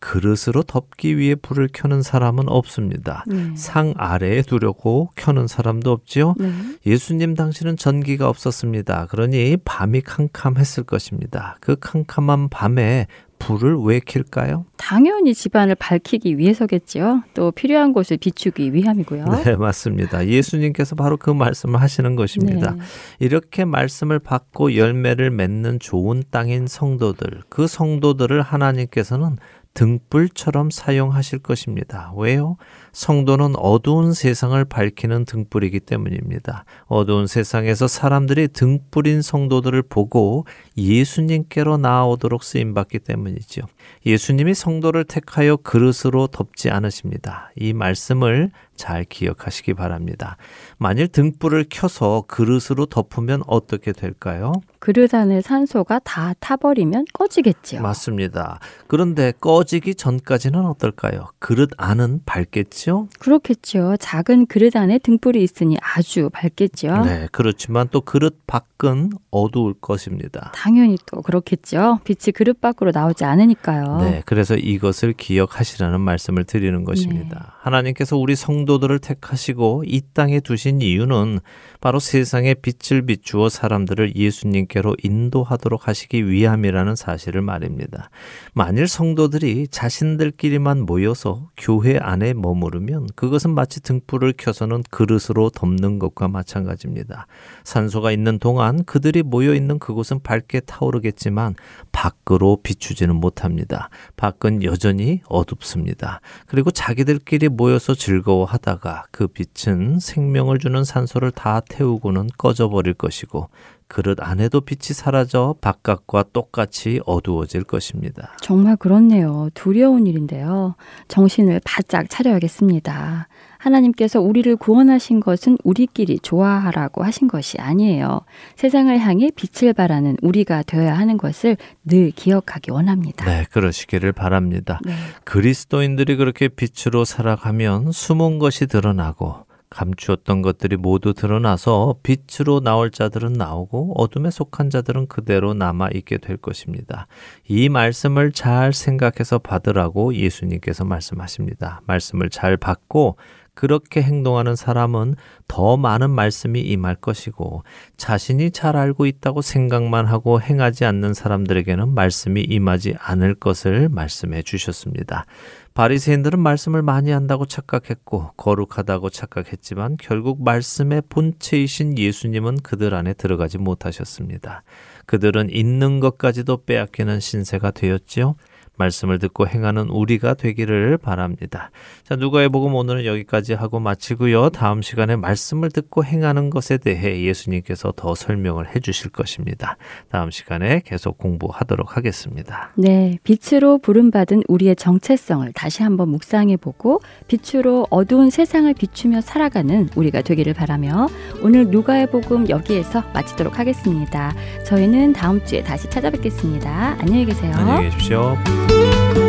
그릇으로 덮기 위해 불을 켜는 사람은 없습니다. 네. 상 아래에 두려고 켜는 사람도 없지요. 네. 예수님 당시는 전기가 없었습니다. 그러니 밤이 캄캄했을 것입니다. 그 캄캄한 밤에 불을 왜 킬까요? 당연히 집안을 밝히기 위해서겠지요. 또 필요한 곳을 비추기 위함이고요. 네, 맞습니다. 예수님께서 바로 그 말씀을 하시는 것입니다. 네. 이렇게 말씀을 받고 열매를 맺는 좋은 땅인 성도들, 그 성도들을 하나님께서는 등불처럼 사용하실 것입니다. 왜요? 성도는 어두운 세상을 밝히는 등불이기 때문입니다. 어두운 세상에서 사람들이 등불인 성도들을 보고 예수님께로 나아오도록 쓰임받기 때문이죠. 예수님이 성도를 택하여 그릇으로 덮지 않으십니다. 이 말씀을 잘 기억하시기 바랍니다. 만일 등불을 켜서 그릇으로 덮으면 어떻게 될까요? 그릇 안에 산소가 다 타버리면 꺼지겠지요. 맞습니다. 그런데 꺼지기 전까지는 어떨까요? 그릇 안은 밝겠 죠? 그렇겠죠. 작은 그릇 안에 등불이 있으니 아주 밝겠죠. 네, 그렇지만 또 그릇 밖은 어두울 것입니다. 당연히 또 그렇겠죠. 빛이 그릇 밖으로 나오지 않으니까요. 네, 그래서 이것을 기억하시라는 말씀을 드리는 네. 것입니다. 하나님께서 우리 성도들을 택하시고 이 땅에 두신 이유는 바로 세상에 빛을 비추어 사람들을 예수님께로 인도하도록 하시기 위함이라는 사실을 말입니다. 만일 성도들이 자신들끼리만 모여서 교회 안에 머무르 면 그것은 마치 등불을 켜서는 그릇으로 덮는 것과 마찬가지입니다. 산소가 있는 동안 그들이 모여 있는 그곳은 밝게 타오르겠지만 밖으로 비추지는 못합니다. 밖은 여전히 어둡습니다. 그리고 자기들끼리 모여서 즐거워하다가 그 빛은 생명을 주는 산소를 다 태우고는 꺼져버릴 것이고 그릇 안에도 빛이 사라져 바깥과 똑같이 어두워질 것입니다. 정말 그렇네요. 두려운 일인데요. 정신을 바짝 차려야겠습니다. 하나님께서 우리를 구원하신 것은 우리끼리 좋아하라고 하신 것이 아니에요. 세상을 향해 빛을 발하는 우리가 되어야 하는 것을 늘 기억하기 원합니다. 네, 그러시기를 바랍니다. 네. 그리스도인들이 그렇게 빛으로 살아가면 숨은 것이 드러나고 감추었던 것들이 모두 드러나서 빛으로 나올 자들은 나오고 어둠에 속한 자들은 그대로 남아 있게 될 것입니다. 이 말씀을 잘 생각해서 받으라고 예수님께서 말씀하십니다. 말씀을 잘 받고 그렇게 행동하는 사람은 더 많은 말씀이 임할 것이고 자신이 잘 알고 있다고 생각만 하고 행하지 않는 사람들에게는 말씀이 임하지 않을 것을 말씀해 주셨습니다. 바리새인들은 말씀을 많이 한다고 착각했고 거룩하다고 착각했지만 결국 말씀의 본체이신 예수님은 그들 안에 들어가지 못하셨습니다. 그들은 있는 것까지도 빼앗기는 신세가 되었지요. 말씀을 듣고 행하는 우리가 되기를 바랍니다. 자, 누가의 복음 오늘은 여기까지 하고 마치고요. 다음 시간에 말씀을 듣고 행하는 것에 대해 예수님께서 더 설명을 해 주실 것입니다. 다음 시간에 계속 공부하도록 하겠습니다. 네, 빛으로 부름받은 우리의 정체성을 다시 한번 묵상해 보고 빛으로 어두운 세상을 비추며 살아가는 우리가 되기를 바라며 오늘 누가의 복음 여기에서 마치도록 하겠습니다. 저희는 다음 주에 다시 찾아뵙겠습니다. 안녕히 계세요. 안녕히 계십시오. 우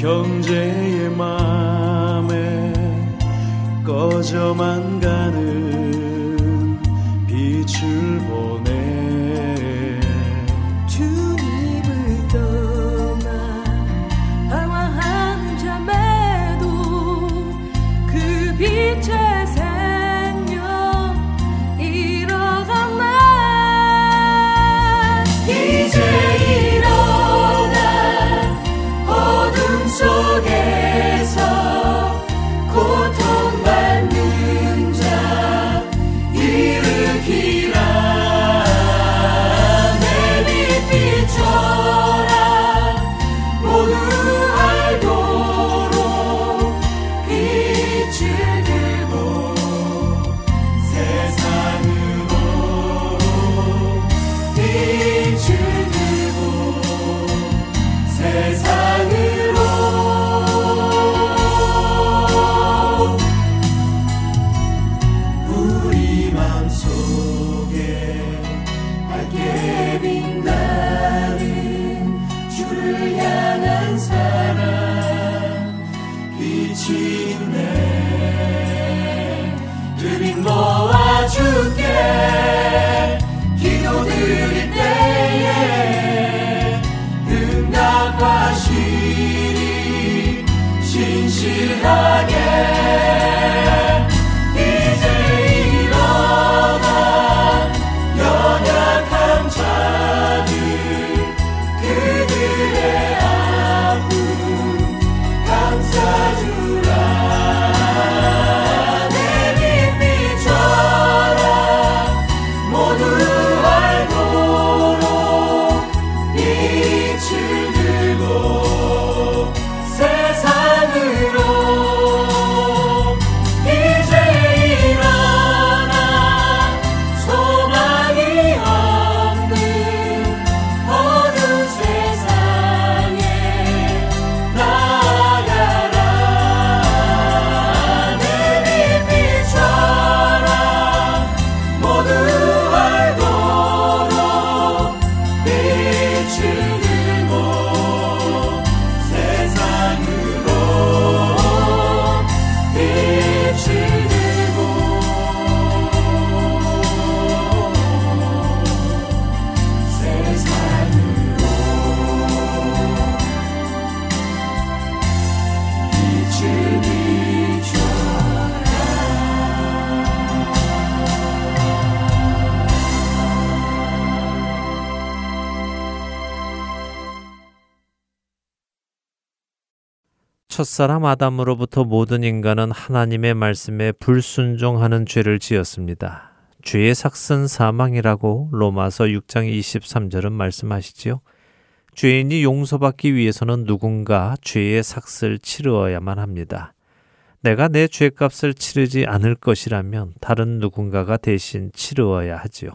형제의 맘에 꺼져만 가 첫사람 아담으로부터 모든 인간은 하나님의 말씀에 불순종하는 죄를 지었습니다. 죄의 삭은 사망이라고 로마서 6장 23절은 말씀하시지요. 죄인이 용서받기 위해서는 누군가 죄의 삭을 치르어야만 합니다. 내가 내 죄값을 치르지 않을 것이라면 다른 누군가가 대신 치르어야 하지요.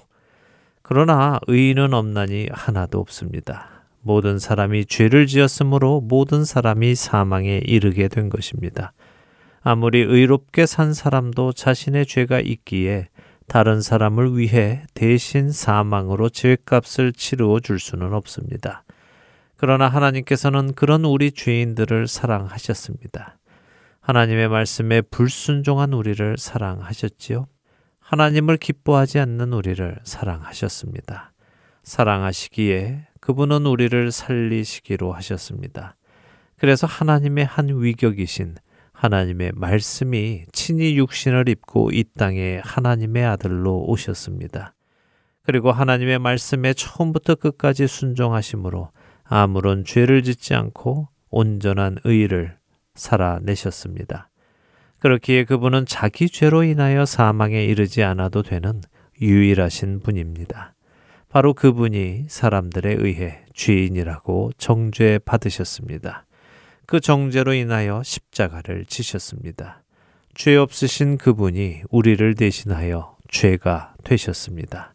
그러나 의인은 없나니 하나도 없습니다. 모든 사람이 죄를 지었으므로 모든 사람이 사망에 이르게 된 것입니다. 아무리 의롭게 산 사람도 자신의 죄가 있기에 다른 사람을 위해 대신 사망으로 죄값을 치루어 줄 수는 없습니다. 그러나 하나님께서는 그런 우리 죄인들을 사랑하셨습니다. 하나님의 말씀에 불순종한 우리를 사랑하셨지요. 하나님을 기뻐하지 않는 우리를 사랑하셨습니다. 사랑하시기에 그분은 우리를 살리시기로 하셨습니다. 그래서 하나님의 한 위격이신 하나님의 말씀이 친히 육신을 입고 이 땅에 하나님의 아들로 오셨습니다. 그리고 하나님의 말씀에 처음부터 끝까지 순종하심으로 아무런 죄를 짓지 않고 온전한 의를 살아내셨습니다. 그렇기에 그분은 자기 죄로 인하여 사망에 이르지 않아도 되는 유일하신 분입니다. 바로 그분이 사람들에 의해 죄인이라고 정죄 받으셨습니다. 그 정죄로 인하여 십자가를 지셨습니다. 죄 없으신 그분이 우리를 대신하여 죄가 되셨습니다.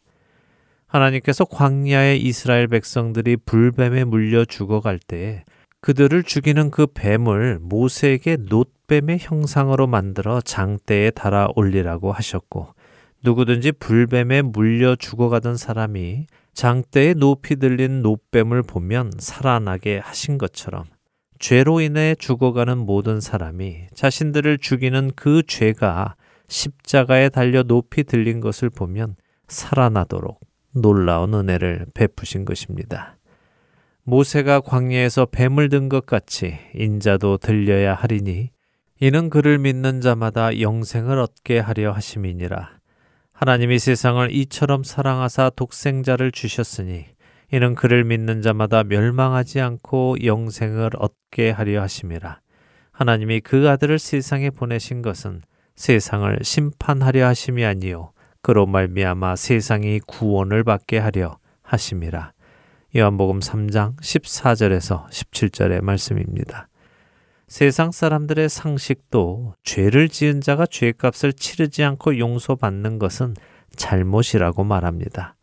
하나님께서 광야의 이스라엘 백성들이 불뱀에 물려 죽어갈 때에 그들을 죽이는 그 뱀을 모세에게 놋뱀의 형상으로 만들어 장대에 달아 올리라고 하셨고 누구든지 불뱀에 물려 죽어가던 사람이 장대에 높이 들린 노뱀을 보면 살아나게 하신 것처럼 죄로 인해 죽어가는 모든 사람이 자신들을 죽이는 그 죄가 십자가에 달려 높이 들린 것을 보면 살아나도록 놀라운 은혜를 베푸신 것입니다. 모세가 광야에서 뱀을 든 것 같이 인자도 들려야 하리니 이는 그를 믿는 자마다 영생을 얻게 하려 하심이니라. 하나님이 세상을 이처럼 사랑하사 독생자를 주셨으니 이는 그를 믿는 자마다 멸망하지 않고 영생을 얻게 하려 하심이라. 하나님이 그 아들을 세상에 보내신 것은 세상을 심판하려 하심이 아니요 그로 말미암아 세상이 구원을 받게 하려 하심이라. 요한복음 3장 14절에서 17절의 말씀입니다. 세상 사람들의 상식도 죄를 지은 자가 죄값을 치르지 않고 용서받는 것은 잘못이라고 말합니다.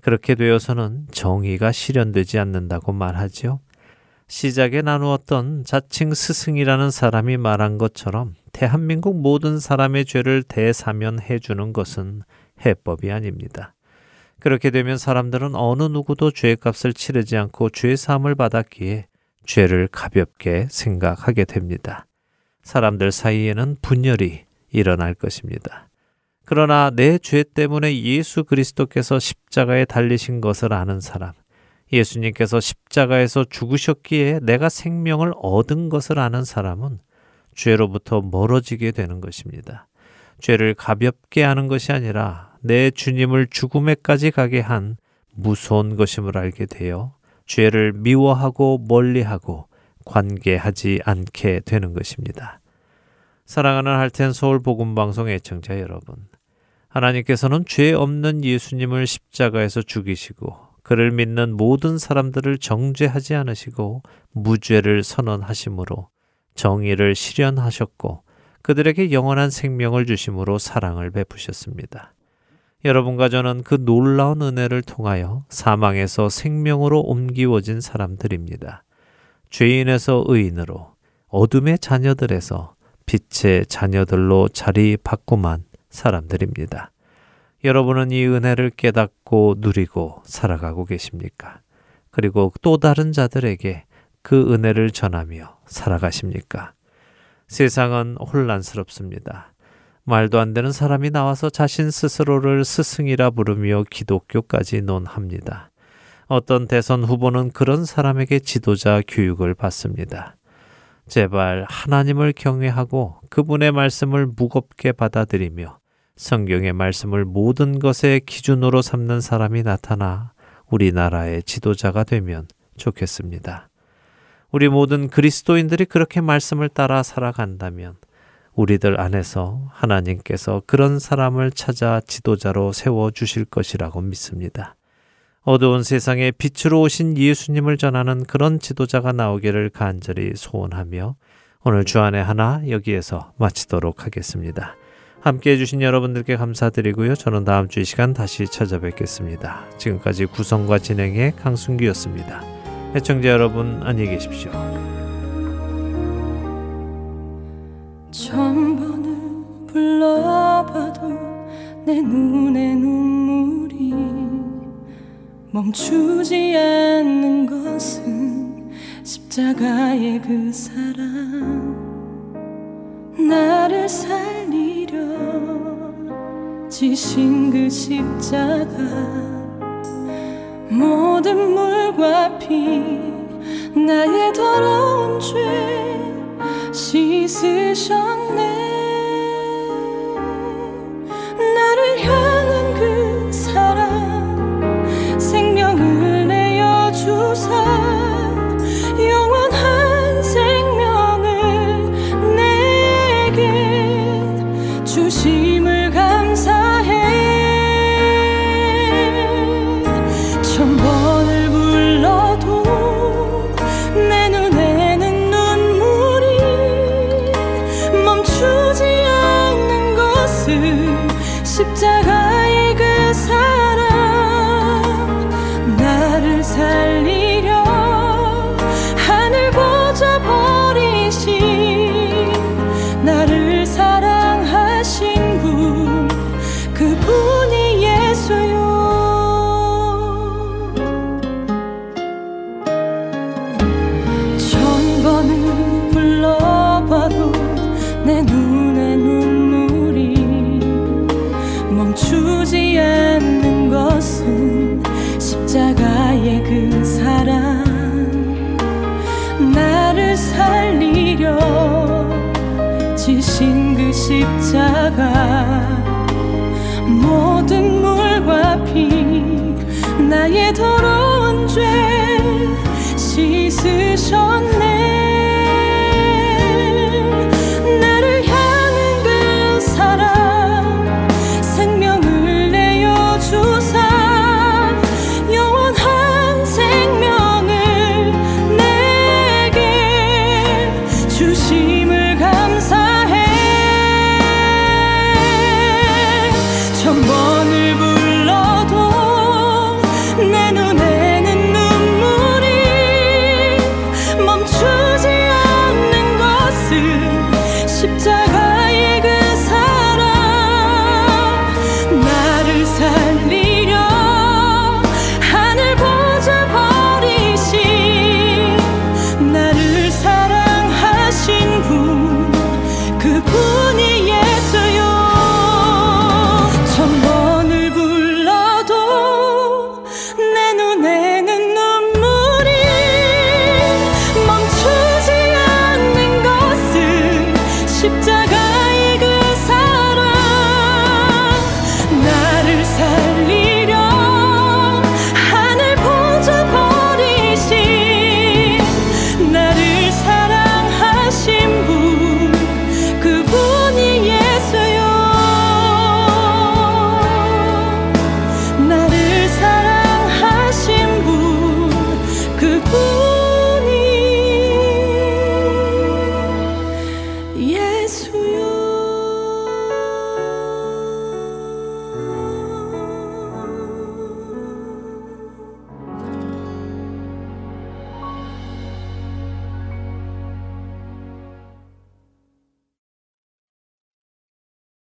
그렇게 되어서는 정의가 실현되지 않는다고 말하지요. 시작에 나누었던 자칭 스승이라는 사람이 말한 것처럼 대한민국 모든 사람의 죄를 대사면해 주는 것은 해법이 아닙니다. 그렇게 되면 사람들은 어느 누구도 죄값을 치르지 않고 죄 사함을 받았기에 죄를 가볍게 생각하게 됩니다. 사람들 사이에는 분열이 일어날 것입니다. 그러나 내 죄 때문에 예수 그리스도께서 십자가에 달리신 것을 아는 사람, 예수님께서 십자가에서 죽으셨기에 내가 생명을 얻은 것을 아는 사람은 죄로부터 멀어지게 되는 것입니다. 죄를 가볍게 하는 것이 아니라 내 주님을 죽음에까지 가게 한 무서운 것임을 알게 되어 죄를 미워하고 멀리하고 관계하지 않게 되는 것입니다. 사랑하는 할텐 서울 복음 방송 애청자 여러분. 하나님께서는 죄 없는 예수님을 십자가에서 죽이시고 그를 믿는 모든 사람들을 정죄하지 않으시고 무죄를 선언하심으로 정의를 실현하셨고 그들에게 영원한 생명을 주심으로 사랑을 베푸셨습니다. 여러분과 저는 그 놀라운 은혜를 통하여 사망에서 생명으로 옮기워진 사람들입니다. 죄인에서 의인으로 어둠의 자녀들에서 빛의 자녀들로 자리 바꾸만 사람들입니다. 여러분은 이 은혜를 깨닫고 누리고 살아가고 계십니까? 그리고 또 다른 자들에게 그 은혜를 전하며 살아가십니까? 세상은 혼란스럽습니다. 말도 안 되는 사람이 나와서 자신 스스로를 스승이라 부르며 기독교까지 논합니다. 어떤 대선 후보는 그런 사람에게 지도자 교육을 받습니다. 제발 하나님을 경외하고 그분의 말씀을 무겁게 받아들이며 성경의 말씀을 모든 것의 기준으로 삼는 사람이 나타나 우리나라의 지도자가 되면 좋겠습니다. 우리 모든 그리스도인들이 그렇게 말씀을 따라 살아간다면 우리들 안에서 하나님께서 그런 사람을 찾아 지도자로 세워 주실 것이라고 믿습니다. 어두운 세상에 빛으로 오신 예수님을 전하는 그런 지도자가 나오기를 간절히 소원하며 오늘 주안의 하나 여기에서 마치도록 하겠습니다. 함께 해주신 여러분들께 감사드리고요. 저는 다음 주 이 시간 다시 찾아뵙겠습니다. 지금까지 구성과 진행의 강순기였습니다. 애청자 여러분 안녕히 계십시오. 천 번을 불러봐도 내 눈에 눈물이 멈추지 않는 것은 십자가의 그 사랑. 나를 살리려 지신 그 십자가. 모든 물과 피 나의 더러운 죄 씻으셨네. 나를 향한 그 사랑 생명을 내어 주사 나를 살리려 지신 그 십자가 모든 물과 피 나의 더